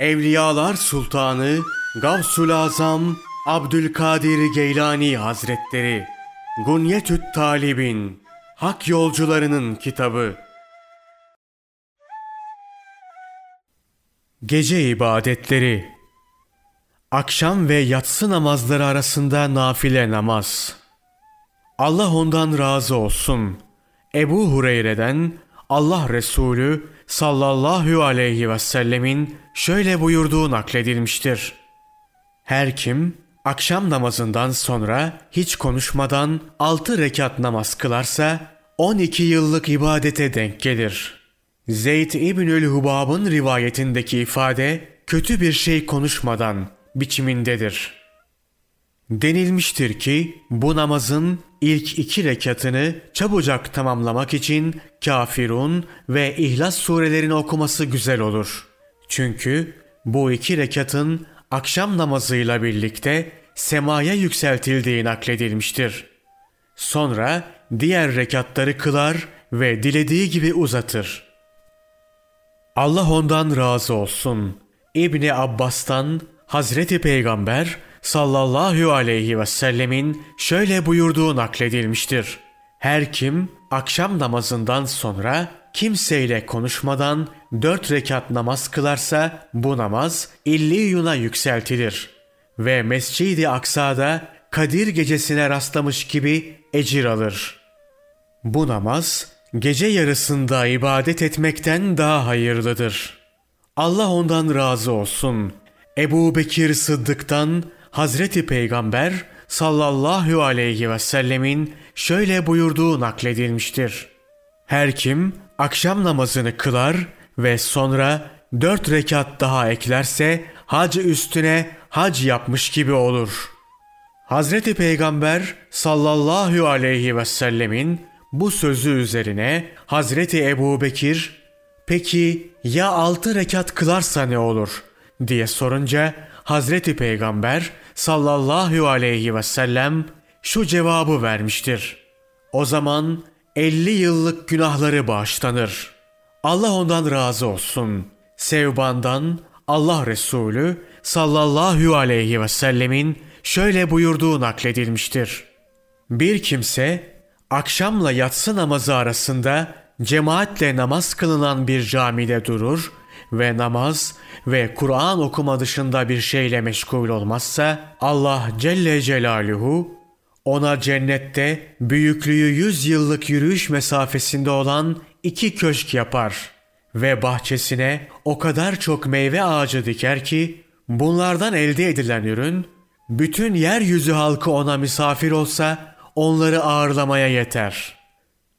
Evliyalar Sultanı Gavsul Azam Abdülkadir Geylani Hazretleri Gunyetüt Talibin Hak Yolcularının Kitabı Gece ibadetleri Akşam ve yatsı namazları arasında nafile namaz. Allah ondan razı olsun. Ebu Hureyre'den Allah Resulü sallallahu aleyhi ve sellemin şöyle buyurduğu nakledilmiştir. Her kim akşam namazından sonra hiç konuşmadan altı rekat namaz kılarsa 12 yıllık ibadete denk gelir. Zeyd İbnül Hubab'ın rivayetindeki ifade kötü bir şey konuşmadan biçimindedir. Denilmiştir ki bu namazın ilk iki rekatını çabucak tamamlamak için Kafirun ve İhlas surelerini okuması güzel olur. Çünkü bu iki rekatın akşam namazıyla birlikte semaya yükseltildiği nakledilmiştir. Sonra diğer rekatları kılar ve dilediği gibi uzatır. Allah ondan razı olsun. İbni Abbas'tan Hazreti Peygamber sallallahu aleyhi ve sellemin şöyle buyurduğu nakledilmiştir. Her kim akşam namazından sonra kimseyle konuşmadan dört rekat namaz kılarsa bu namaz illiyuna yükseltilir ve Mescid-i Aksa'da Kadir gecesine rastlamış gibi ecir alır. Bu namaz gece yarısında ibadet etmekten daha hayırlıdır. Allah ondan razı olsun. Ebu Bekir Sıddık'tan Hazreti Peygamber sallallahu aleyhi ve sellemin şöyle buyurduğu nakledilmiştir. Her kim akşam namazını kılar ve sonra dört rekat daha eklerse hac üstüne hac yapmış gibi olur. Hazreti Peygamber sallallahu aleyhi ve sellemin bu sözü üzerine Hazreti Ebu Bekir peki ya altı rekat kılarsa ne olur diye sorunca Hazreti Peygamber sallallahu aleyhi ve sellem şu cevabı vermiştir. O zaman 50 yıllık günahları bağışlanır. Allah ondan razı olsun. Sevbandan Allah Resulü sallallahu aleyhi ve sellemin şöyle buyurduğu nakledilmiştir. Bir kimse akşamla yatsı namazı arasında cemaatle namaz kılınan bir camide durur ve namaz ve Kur'an okuma dışında bir şeyle meşgul olmazsa Allah Celle Celaluhu ona cennette büyüklüğü yüz yıllık yürüyüş mesafesinde olan iki köşk yapar ve bahçesine o kadar çok meyve ağacı diker ki bunlardan elde edilen ürün bütün yeryüzü halkı ona misafir olsa onları ağırlamaya yeter.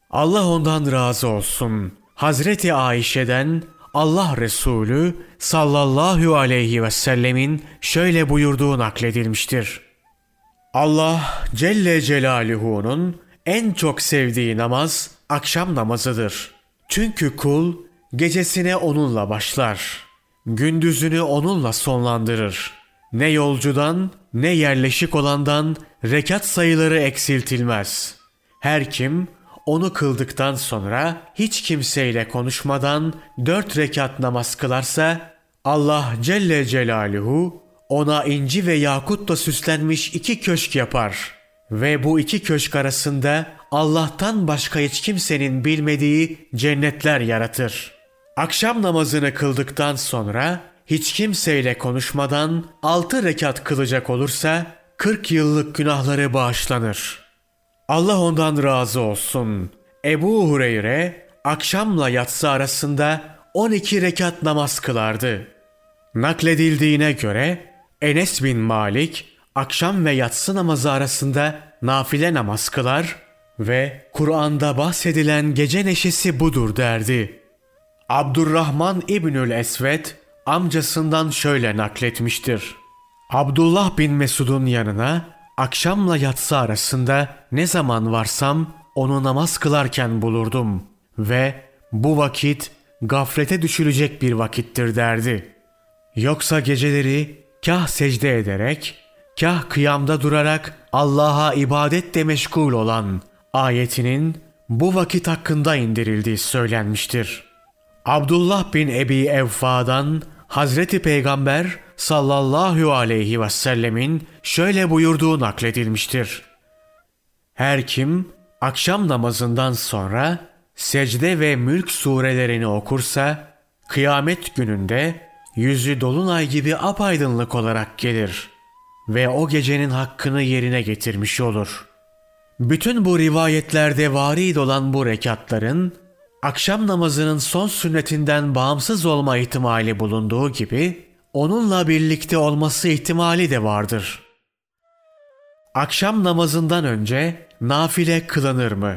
Allah ondan razı olsun. Hazreti Ayşe'den Allah Resulü sallallahu aleyhi ve sellemin şöyle buyurduğu nakledilmiştir. Allah Celle Celaluhu'nun en çok sevdiği namaz akşam namazıdır. Çünkü kul gecesine onunla başlar. Gündüzünü onunla sonlandırır. Ne yolcudan ne yerleşik olandan rekat sayıları eksiltilmez. Her kim onu kıldıktan sonra hiç kimseyle konuşmadan dört rekat namaz kılarsa Allah Celle Celaluhu ona inci ve yakutla süslenmiş iki köşk yapar. Ve bu iki köşk arasında Allah'tan başka hiç kimsenin bilmediği cennetler yaratır. Akşam namazını kıldıktan sonra hiç kimseyle konuşmadan altı rekat kılacak olursa 40 yıllık günahları bağışlanır. Allah ondan razı olsun. Ebu Hureyre akşamla yatsı arasında 12 rekat namaz kılardı. Nakledildiğine göre Enes bin Malik akşam ve yatsı namazı arasında nafile namaz kılar ve Kur'an'da bahsedilen gece neşesi budur derdi. Abdurrahman İbnül Esved amcasından şöyle nakletmiştir. Abdullah bin Mesud'un yanına akşamla yatsı arasında ne zaman varsam onu namaz kılarken bulurdum ve bu vakit gaflete düşülecek bir vakittir derdi. Yoksa geceleri kah secde ederek, kah kıyamda durarak Allah'a ibadetle meşgul olan ayetinin bu vakit hakkında indirildiği söylenmiştir. Abdullah bin Ebi Evfa'dan Hazreti Peygamber sallallahu aleyhi ve sellemin şöyle buyurduğu nakledilmiştir. Her kim akşam namazından sonra secde ve mülk surelerini okursa kıyamet gününde yüzü dolunay gibi apaydınlık olarak gelir ve o gecenin hakkını yerine getirmiş olur. Bütün bu rivayetlerde varid olan bu rekatların akşam namazının son sünnetinden bağımsız olma ihtimali bulunduğu gibi onunla birlikte olması ihtimali de vardır. Akşam namazından önce nafile kılınır mı?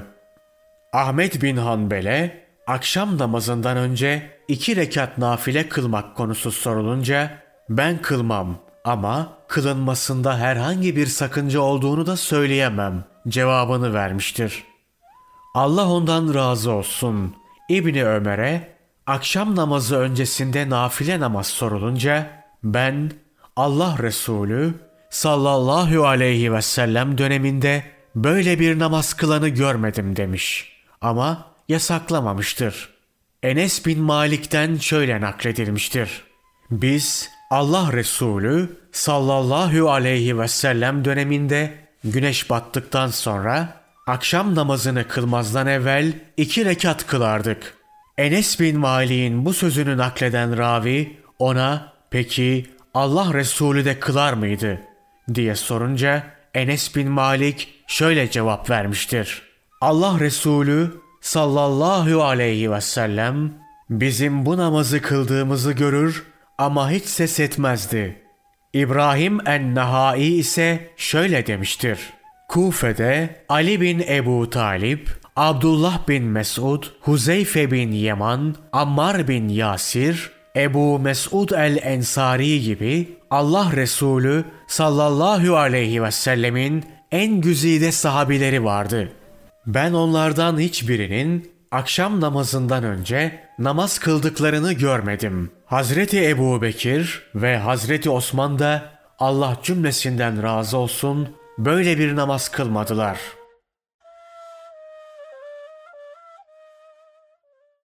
Ahmet bin Hanbel'e akşam namazından önce iki rekat nafile kılmak konusu sorulunca ben kılmam ama kılınmasında herhangi bir sakınca olduğunu da söyleyemem cevabını vermiştir. Allah ondan razı olsun. İbni Ömer'e akşam namazı öncesinde nafile namaz sorulunca ben Allah Resulü sallallahu aleyhi ve sellem döneminde böyle bir namaz kılanı görmedim demiş. Ama yasaklamamıştır. Enes bin Malik'ten şöyle nakledilmiştir. Biz Allah Resulü sallallahu aleyhi ve sellem döneminde güneş battıktan sonra akşam namazını kılmazdan evvel iki rekat kılardık. Enes bin Malik'in bu sözünü nakleden ravi ona peki Allah Resulü de kılar mıydı diye sorunca Enes bin Malik şöyle cevap vermiştir. Allah Resulü sallallahu aleyhi ve sellem bizim bu namazı kıldığımızı görür ama hiç ses etmezdi. İbrahim en-Nahai ise şöyle demiştir. Kufe'de Ali bin Ebu Talip, Abdullah bin Mesud, Huzeyfe bin Yaman, Ammar bin Yasir, Ebu Mesud el-Ensari gibi Allah Resulü sallallahu aleyhi ve sellemin en güzide sahabileri vardı. Ben onlardan hiçbirinin akşam namazından önce namaz kıldıklarını görmedim. Hazreti Ebu Bekir ve Hazreti Osman da Allah cümlesinden razı olsun böyle bir namaz kılmadılar.''